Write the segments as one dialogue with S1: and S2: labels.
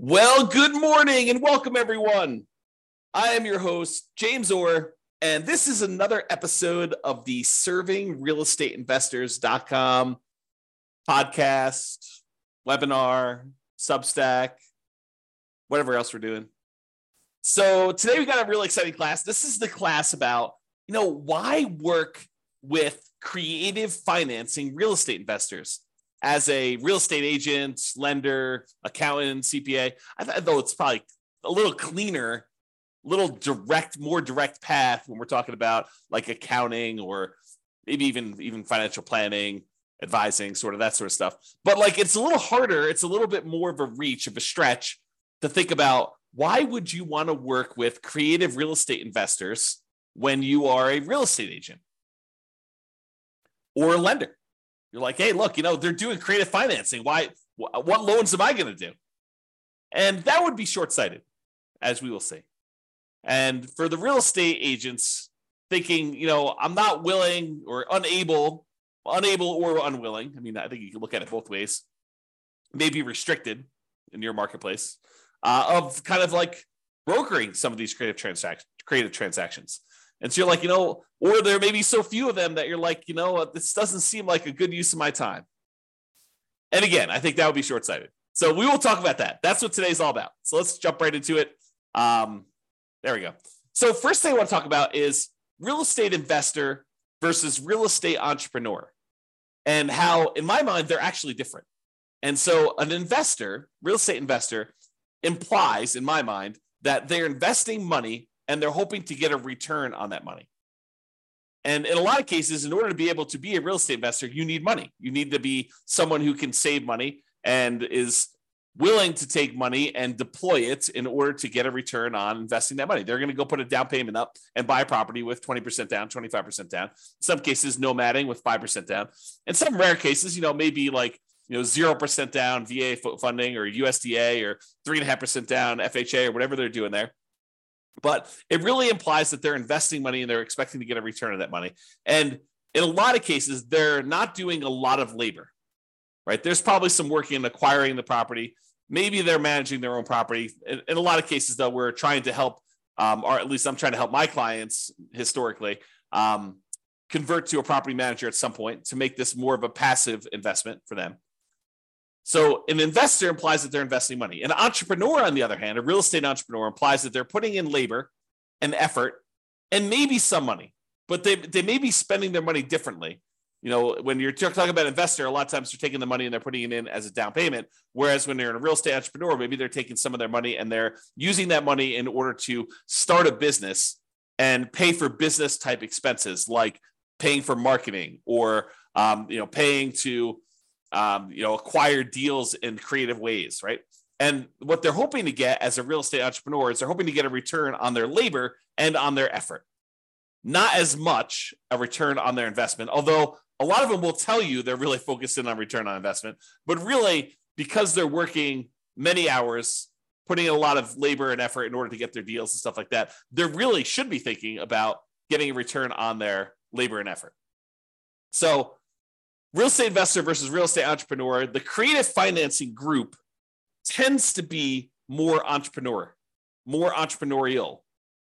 S1: Well, good morning and welcome, everyone. I am your host, James Orr, and this is another episode of the Serving Real Estate Investors.com podcast, webinar, Substack, whatever else we're doing. So, today we got a really exciting class. This is the class about, you know, why work with creative financing real estate investors as a real estate agent, lender, accountant, CPA, I th- though it's probably a little cleaner, little direct, more direct path when we're talking about like accounting or maybe even even financial planning, advising, sort of that sort of stuff. But like it's a little harder, it's a little bit more of a reach of a stretch to think about why would you want to work with creative real estate investors when you are a real estate agent or a lender? You're like, hey, look, you know, they're doing creative financing. Why? What loans am I going to do? And that would be short sighted, as we will see. And for the real estate agents thinking, you know, I'm not willing or unable, unable or unwilling. I mean, I think you can look at it both ways. Maybe restricted in your marketplace uh, of kind of like brokering some of these creative transactions, creative transactions. And so you're like, you know, or there may be so few of them that you're like, you know, this doesn't seem like a good use of my time. And again, I think that would be short sighted. So we will talk about that. That's what today's all about. So let's jump right into it. Um, there we go. So, first thing I want to talk about is real estate investor versus real estate entrepreneur and how, in my mind, they're actually different. And so, an investor, real estate investor, implies, in my mind, that they're investing money and they're hoping to get a return on that money. And in a lot of cases, in order to be able to be a real estate investor, you need money. You need to be someone who can save money and is willing to take money and deploy it in order to get a return on investing that money. They're going to go put a down payment up and buy a property with 20% down, 25% down. In some cases, nomading with 5% down. In some rare cases, you know, maybe like, you know, 0% down VA funding or USDA or 3.5% down FHA or whatever they're doing there. But it really implies that they're investing money and they're expecting to get a return on that money. And in a lot of cases, they're not doing a lot of labor, right? There's probably some work in acquiring the property. Maybe they're managing their own property. In, in a lot of cases, though, we're trying to help, um, or at least I'm trying to help my clients historically um, convert to a property manager at some point to make this more of a passive investment for them. So an investor implies that they're investing money. An entrepreneur, on the other hand, a real estate entrepreneur implies that they're putting in labor and effort and maybe some money, but they, they may be spending their money differently. You know, when you're talking about an investor, a lot of times they're taking the money and they're putting it in as a down payment. Whereas when they're a real estate entrepreneur, maybe they're taking some of their money and they're using that money in order to start a business and pay for business type expenses like paying for marketing or um, you know paying to um, you know, acquire deals in creative ways, right? And what they're hoping to get as a real estate entrepreneur is they're hoping to get a return on their labor and on their effort. Not as much a return on their investment, although a lot of them will tell you they're really focused in on return on investment, but really because they're working many hours, putting in a lot of labor and effort in order to get their deals and stuff like that, they really should be thinking about getting a return on their labor and effort. So real estate investor versus real estate entrepreneur, the creative financing group tends to be more entrepreneur, more entrepreneurial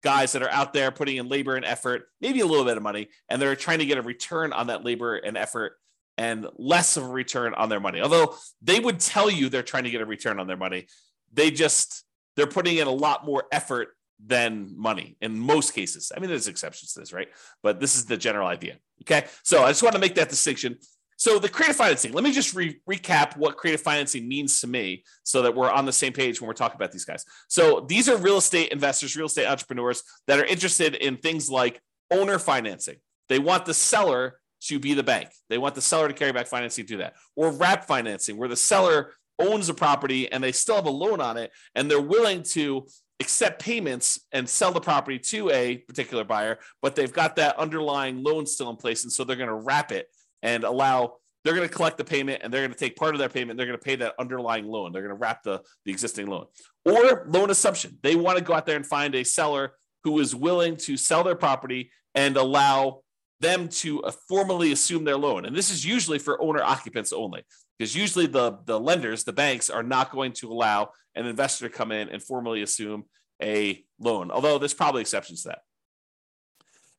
S1: guys that are out there putting in labor and effort, maybe a little bit of money, and they're trying to get a return on that labor and effort and less of a return on their money. Although they would tell you they're trying to get a return on their money, they just they're putting in a lot more effort than money in most cases. I mean, there's exceptions to this, right? But this is the general idea. Okay. So I just want to make that distinction. So the creative financing, let me just re- recap what creative financing means to me so that we're on the same page when we're talking about these guys. So these are real estate investors, real estate entrepreneurs that are interested in things like owner financing. They want the seller to be the bank. They want the seller to carry back financing to do that. Or wrap financing, where the seller owns a property and they still have a loan on it and they're willing to accept payments and sell the property to a particular buyer, but they've got that underlying loan still in place. And so they're going to wrap it and allow they're going to collect the payment and they're going to take part of their payment. They're going to pay that underlying loan. They're going to wrap the, the existing loan or loan assumption. They want to go out there and find a seller who is willing to sell their property and allow them to uh, formally assume their loan. And this is usually for owner occupants only, because usually the, the lenders, the banks, are not going to allow an investor to come in and formally assume a loan, although there's probably exceptions to that.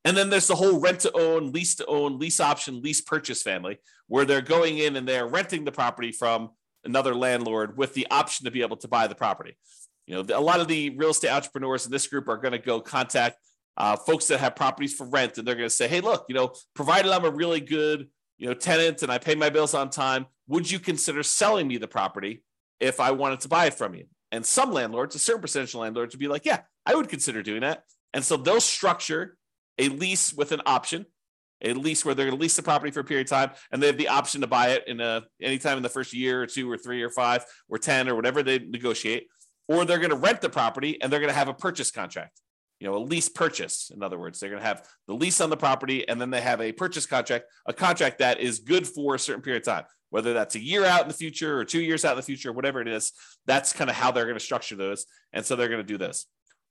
S1: And then there's the whole rent to own, lease to own, lease option, lease purchase family, where they're going in and they're renting the property from another landlord with the option to be able to buy the property. You know, a lot of the real estate entrepreneurs in this group are going to go contact uh, folks that have properties for rent, and they're going to say, "Hey, look, you know, provided I'm a really good, you know, tenant and I pay my bills on time, would you consider selling me the property if I wanted to buy it from you?" And some landlords, a certain percentage of landlords, would be like, "Yeah, I would consider doing that." And so they'll structure a lease with an option, a lease where they're going to lease the property for a period of time, and they have the option to buy it in a anytime in the first year or two or three or five or ten or whatever they negotiate, or they're going to rent the property and they're going to have a purchase contract you know, a lease purchase. In other words, they're going to have the lease on the property and then they have a purchase contract, a contract that is good for a certain period of time, whether that's a year out in the future or two years out in the future, whatever it is. That's kind of how they're going to structure those. And so they're going to do this.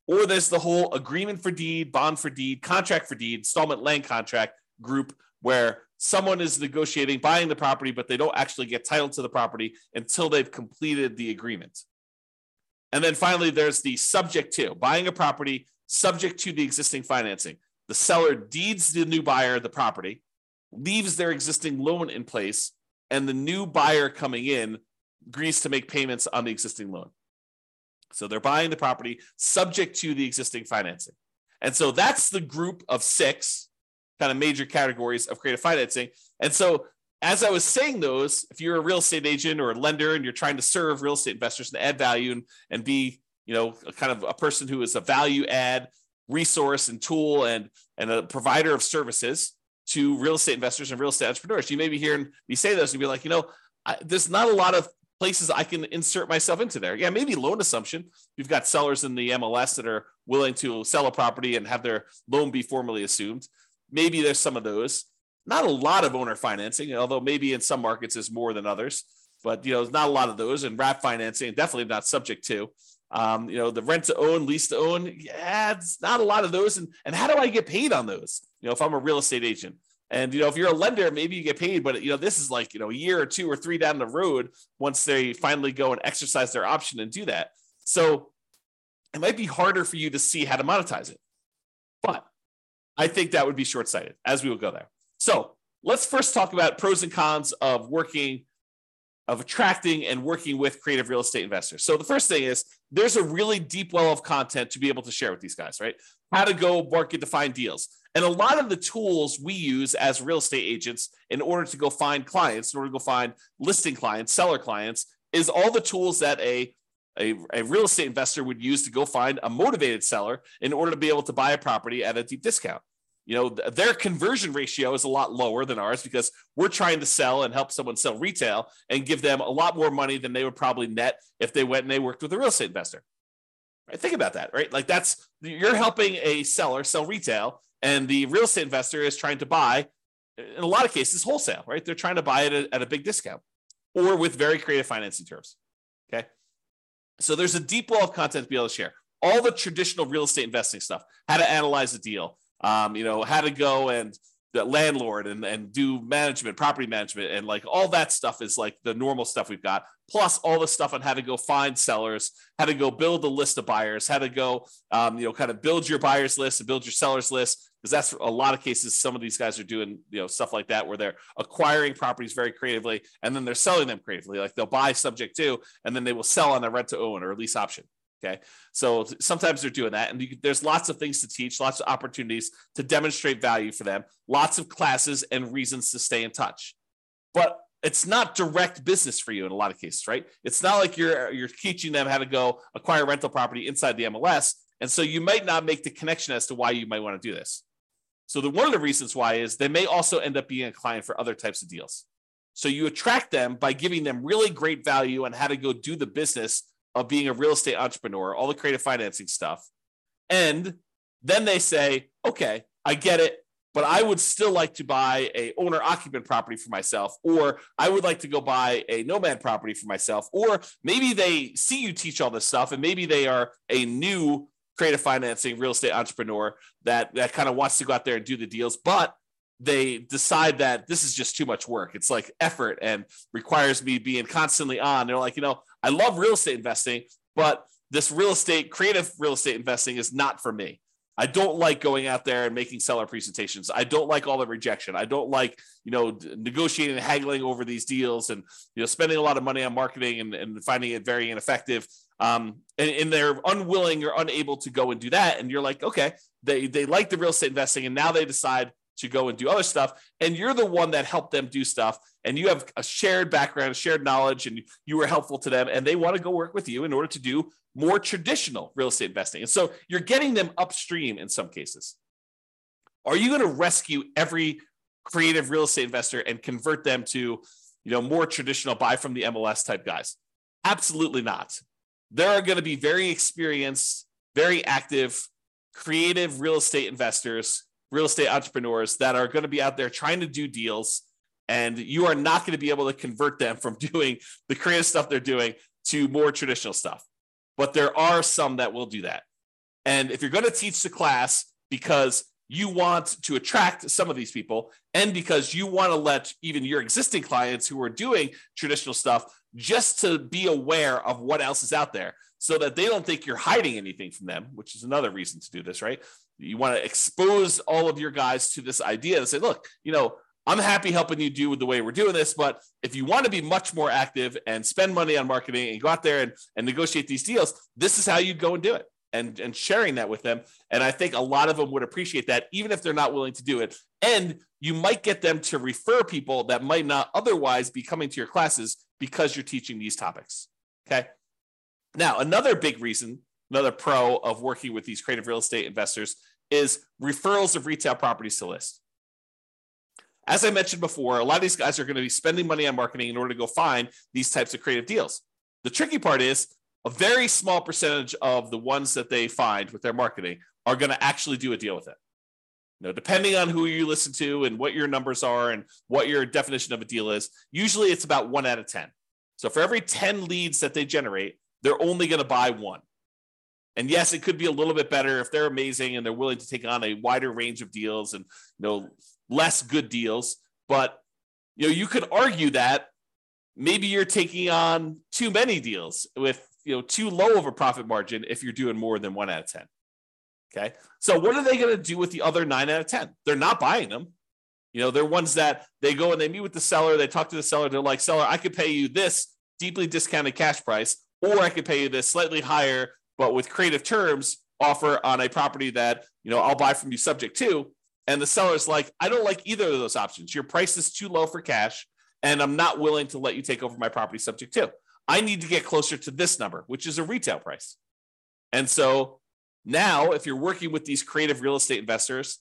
S1: Or there's the whole agreement for deed, bond for deed, contract for deed, installment land contract group where someone is negotiating buying the property, but they don't actually get title to the property until they've completed the agreement. And then finally, there's the subject to buying a property subject to the existing financing. The seller deeds the new buyer the property, leaves their existing loan in place, and the new buyer coming in agrees to make payments on the existing loan. So they're buying the property subject to the existing financing. And so that's the group of six kind of major categories of creative financing. And so as I was saying those, if you're a real estate agent or a lender and you're trying to serve real estate investors and add value and, and be you know, kind of a person who is a value add resource and tool and, and a provider of services to real estate investors and real estate entrepreneurs. You may be hearing me say this and be like, you know, I, there's not a lot of places I can insert myself into there. Yeah, maybe loan assumption. We've got sellers in the MLS that are willing to sell a property and have their loan be formally assumed. Maybe there's some of those. Not a lot of owner financing, although maybe in some markets is more than others. But you know, not a lot of those, and wrap financing definitely not subject to. Um, you know, the rent to own, lease to own, yeah, it's not a lot of those. And, and how do I get paid on those? You know, if I'm a real estate agent. And you know, if you're a lender, maybe you get paid, but you know, this is like you know, a year or two or three down the road once they finally go and exercise their option and do that. So it might be harder for you to see how to monetize it. But I think that would be short-sighted as we will go there. So let's first talk about pros and cons of working of attracting and working with creative real estate investors. So the first thing is there's a really deep well of content to be able to share with these guys, right? How to go market to find deals. And a lot of the tools we use as real estate agents in order to go find clients, in order to go find listing clients, seller clients, is all the tools that a, a, a real estate investor would use to go find a motivated seller in order to be able to buy a property at a deep discount. You know their conversion ratio is a lot lower than ours because we're trying to sell and help someone sell retail and give them a lot more money than they would probably net if they went and they worked with a real estate investor. Right? Think about that right? Like that's you're helping a seller sell retail and the real estate investor is trying to buy in a lot of cases wholesale right? They're trying to buy it at, at a big discount or with very creative financing terms okay? So there's a deep wall of content to be able to share. All the traditional real estate investing stuff how to analyze a deal um, you know, how to go and the landlord and, and do management, property management, and like all that stuff is like the normal stuff we've got. Plus all the stuff on how to go find sellers, how to go build a list of buyers, how to go, um, you know, kind of build your buyers list and build your sellers list. Because that's a lot of cases, some of these guys are doing, you know, stuff like that where they're acquiring properties very creatively and then they're selling them creatively. Like they'll buy subject to, and then they will sell on a rent to own or lease option. Okay. So sometimes they're doing that. And you, there's lots of things to teach, lots of opportunities to demonstrate value for them, lots of classes and reasons to stay in touch. But it's not direct business for you in a lot of cases, right? It's not like you're you're teaching them how to go acquire rental property inside the MLS. And so you might not make the connection as to why you might want to do this. So the one of the reasons why is they may also end up being a client for other types of deals. So you attract them by giving them really great value on how to go do the business of being a real estate entrepreneur, all the creative financing stuff. And then they say, okay, I get it, but I would still like to buy a owner occupant property for myself, or I would like to go buy a nomad property for myself, or maybe they see you teach all this stuff and maybe they are a new creative financing real estate entrepreneur that, that kind of wants to go out there and do the deals, but they decide that this is just too much work. It's like effort and requires me being constantly on. They're like, you know, I love real estate investing, but this real estate, creative real estate investing is not for me. I don't like going out there and making seller presentations. I don't like all the rejection. I don't like, you know, negotiating and haggling over these deals and, you know, spending a lot of money on marketing and, and finding it very ineffective. Um, and, and they're unwilling or unable to go and do that. And you're like, okay, they, they like the real estate investing and now they decide to go and do other stuff. And you're the one that helped them do stuff. And you have a shared background, shared knowledge, and you were helpful to them. And they want to go work with you in order to do more traditional real estate investing. And so you're getting them upstream in some cases. Are you going to rescue every creative real estate investor and convert them to, you know, more traditional buy from the MLS type guys? Absolutely not. There are going to be very experienced, very active, creative real estate investors real estate entrepreneurs that are going to be out there trying to do deals and you are not going to be able to convert them from doing the creative stuff they're doing to more traditional stuff. But there are some that will do that. And if you're going to teach the class because you want to attract some of these people and because you want to let even your existing clients who are doing traditional stuff just to be aware of what else is out there so that they don't think you're hiding anything from them which is another reason to do this right you want to expose all of your guys to this idea and say look you know i'm happy helping you do the way we're doing this but if you want to be much more active and spend money on marketing and go out there and, and negotiate these deals this is how you go and do it and, and sharing that with them. And I think a lot of them would appreciate that, even if they're not willing to do it. And you might get them to refer people that might not otherwise be coming to your classes because you're teaching these topics. Okay. Now, another big reason, another pro of working with these creative real estate investors is referrals of retail properties to list. As I mentioned before, a lot of these guys are going to be spending money on marketing in order to go find these types of creative deals. The tricky part is a very small percentage of the ones that they find with their marketing are going to actually do a deal with it. Know, depending on who you listen to and what your numbers are and what your definition of a deal is, usually it's about one out of 10. So for every 10 leads that they generate, they're only going to buy one. And yes, it could be a little bit better if they're amazing and they're willing to take on a wider range of deals and you know less good deals. But you know, you could argue that maybe you're taking on too many deals with you know too low of a profit margin if you're doing more than one out of 10 okay? So what are they going to do with the other nine out of 10 they're not buying them. You know they're ones that they go and they meet with the seller they talk to the seller they're like seller i could pay you this deeply discounted cash price or i could pay you this slightly higher but with creative terms offer on a property that you know i'll buy from you subject to and the seller's like i don't like either of those options your price is too low for cash and i'm not willing to let you take over my property subject to I need to get closer to this number, which is a retail price. And so now, if you're working with these creative real estate investors,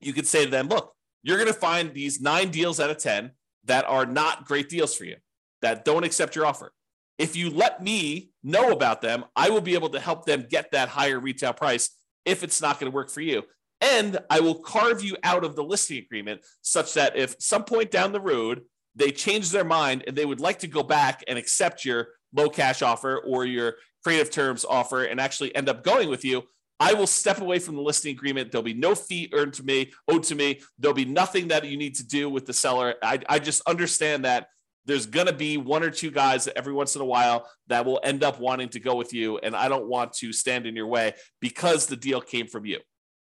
S1: you could say to them, look, you're going to find these nine deals out of 10 that are not great deals for you, that don't accept your offer. If you let me know about them, I will be able to help them get that higher retail price if it's not going to work for you. And I will carve you out of the listing agreement such that if some point down the road they change their mind and they would like to go back and accept your low cash offer or your creative terms offer and actually end up going with you, I will step away from the listing agreement. There'll be no fee earned to me, owed to me. There'll be nothing that you need to do with the seller. I, I just understand that there's going to be one or two guys every once in a while that will end up wanting to go with you. And I don't want to stand in your way because the deal came from you.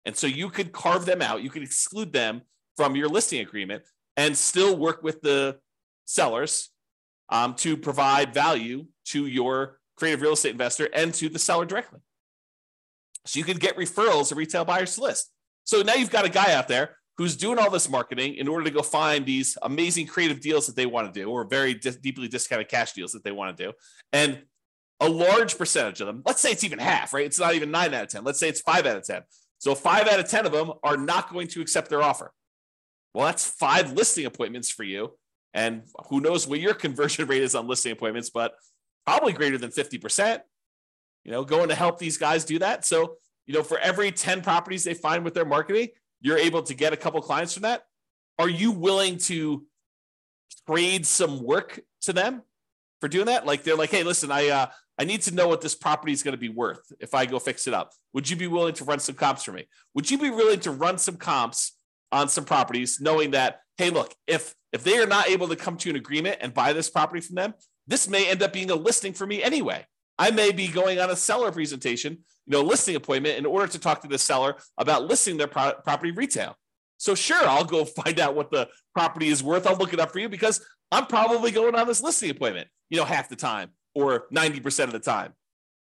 S1: And so you could carve them out, you could exclude them from your listing agreement and still work with the sellers um, to provide value to your creative real estate investor and to the seller directly. So you can get referrals of retail buyers to list. So now you've got a guy out there who's doing all this marketing in order to go find these amazing creative deals that they want to do or very di- deeply discounted cash deals that they want to do. And a large percentage of them, let's say it's even half, right? It's not even nine out of 10. Let's say it's five out of 10. So five out of 10 of them are not going to accept their offer. Well, that's five listing appointments for you. And who knows what your conversion rate is on listing appointments, but probably greater than 50%. You know, going to help these guys do that. So, you know, for every 10 properties they find with their marketing, you're able to get a couple clients from that. Are you willing to trade some work to them for doing that? Like they're like, hey, listen, I uh, I need to know what this property is going to be worth if I go fix it up. Would you be willing to run some comps for me? Would you be willing to run some comps on some properties, knowing that, hey, look, if if they are not able to come to an agreement and buy this property from them, this may end up being a listing for me anyway. I may be going on a seller presentation, you know, listing appointment in order to talk to the seller about listing their pro- property retail. So sure, I'll go find out what the property is worth. I'll look it up for you because I'm probably going on this listing appointment, you know, half the time or 90% of the time.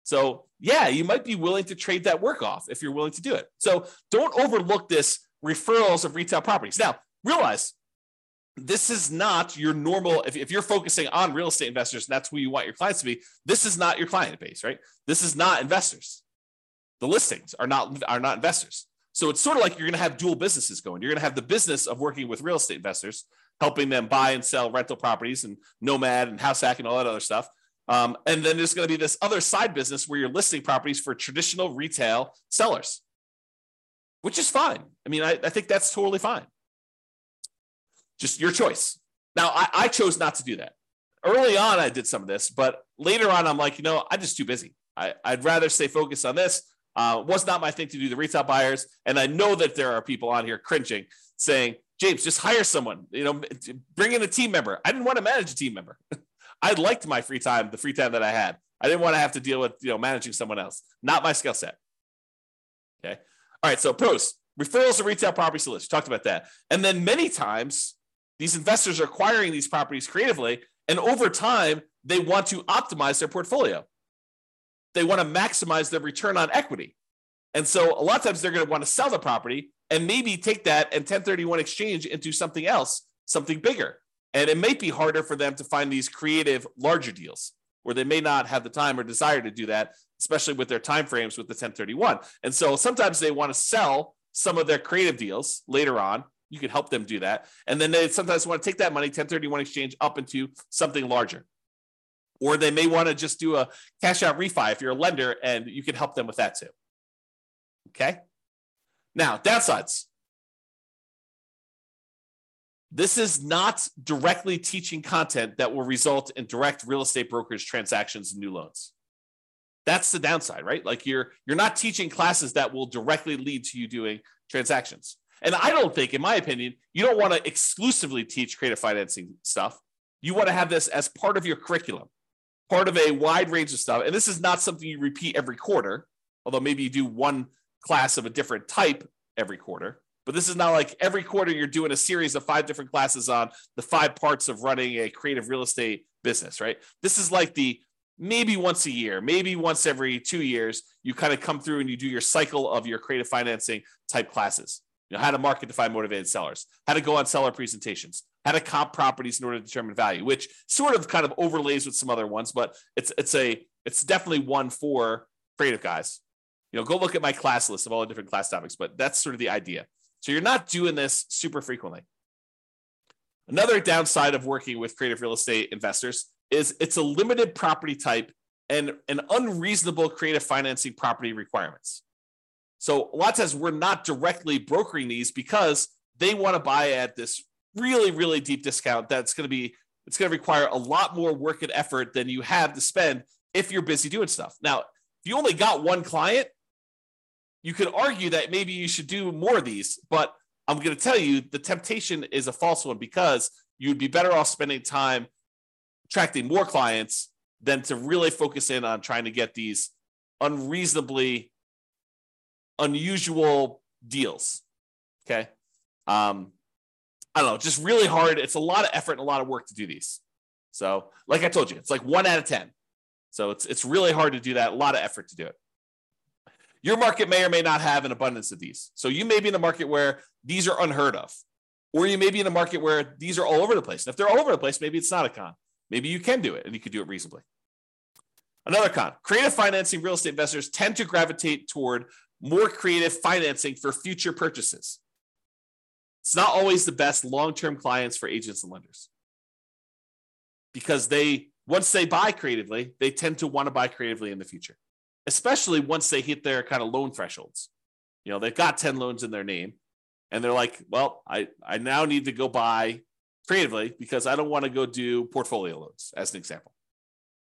S1: So yeah, you might be willing to trade that work off if you're willing to do it. So don't overlook this referrals of retail properties. Now, realize this is not your normal if, if you're focusing on real estate investors and that's who you want your clients to be this is not your client base right? This is not investors. The listings are not are not investors. So it's sort of like you're going to have dual businesses going. You're going to have the business of working with real estate investors helping them buy and sell rental properties and nomad and house hack and all that other stuff. Um, and then there's going to be this other side business where you're listing properties for traditional retail sellers which is fine. I mean I, I think that's totally fine just your choice. Now, I, I chose not to do that. Early on, I did some of this, but later on, I'm like, you know, I'm just too busy. I, would rather stay focused on this. Uh, was not my thing to do the retail buyers. And I know that there are people on here cringing saying, James, just hire someone, you know, bring in a team member. I didn't want to manage a team member. I liked my free time, the free time that I had. I didn't want to have to deal with, you know, managing someone else. Not my skill set. Okay. All right. So pros, referrals to retail property solutions. Talked about that. And then many times these investors are acquiring these properties creatively, and over time, they want to optimize their portfolio. They want to maximize their return on equity. And so a lot of times they're going to want to sell the property and maybe take that and 1031 exchange into something else, something bigger. And it may be harder for them to find these creative larger deals where they may not have the time or desire to do that, especially with their timeframes with the 1031. And so sometimes they want to sell some of their creative deals later on you can help them do that. And then they sometimes want to take that money, 1031 exchange, up into something larger. Or they may want to just do a cash out refi if you're a lender and you can help them with that too. Okay. Now, downsides. This is not directly teaching content that will result in direct real estate brokerage transactions and new loans. That's the downside, right? Like you're you're not teaching classes that will directly lead to you doing transactions. And I don't think, in my opinion, you don't want to exclusively teach creative financing stuff. You want to have this as part of your curriculum, part of a wide range of stuff. And this is not something you repeat every quarter, although maybe you do one class of a different type every quarter. But this is not like every quarter you're doing a series of five different classes on the five parts of running a creative real estate business, right? This is like the maybe once a year, maybe once every two years, you kind of come through and you do your cycle of your creative financing type classes. You know, how to market to find motivated sellers, how to go on seller presentations, how to comp properties in order to determine value, which sort of kind of overlays with some other ones, but it's it's a it's definitely one for creative guys. You know, go look at my class list of all the different class topics, but that's sort of the idea. So you're not doing this super frequently. Another downside of working with creative real estate investors is it's a limited property type and an unreasonable creative financing property requirements. So a lot of times we're not directly brokering these because they want to buy at this really, really deep discount that's going to be, it's going to require a lot more work and effort than you have to spend if you're busy doing stuff. Now, if you only got one client, you could argue that maybe you should do more of these, but I'm going to tell you the temptation is a false one because you'd be better off spending time attracting more clients than to really focus in on trying to get these unreasonably unusual deals. Okay. Um, I don't know, just really hard. It's a lot of effort and a lot of work to do these. So, like I told you, it's like one out of 10. So it's it's really hard to do that, a lot of effort to do it. Your market may or may not have an abundance of these. So you may be in a market where these are unheard of, or you may be in a market where these are all over the place. And if they're all over the place, maybe it's not a con. Maybe you can do it and you can do it reasonably. Another con creative financing real estate investors tend to gravitate toward more creative financing for future purchases. It's not always the best long term clients for agents and lenders because they, once they buy creatively, they tend to want to buy creatively in the future, especially once they hit their kind of loan thresholds. You know, they've got 10 loans in their name and they're like, well, I, I now need to go buy creatively because I don't want to go do portfolio loans, as an example.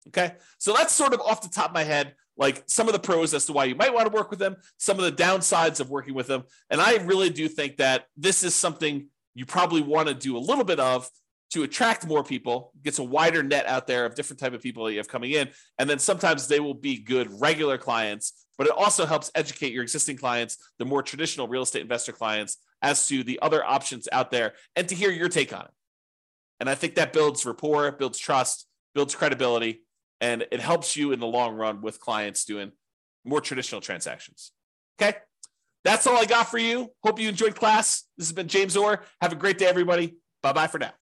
S1: Okay. So that's sort of off the top of my head, like some of the pros as to why you might want to work with them, some of the downsides of working with them. And I really do think that this is something you probably want to do a little bit of to attract more people, gets a wider net out there of different type of people that you have coming in. And then sometimes they will be good regular clients, but it also helps educate your existing clients, the more traditional real estate investor clients, as to the other options out there and to hear your take on it. And I think that builds rapport, builds trust, builds credibility, and it helps you in the long run with clients doing more traditional transactions. Okay. That's all I got for you. Hope you enjoyed class. This has been James Orr. Have a great day, everybody. Bye bye for now.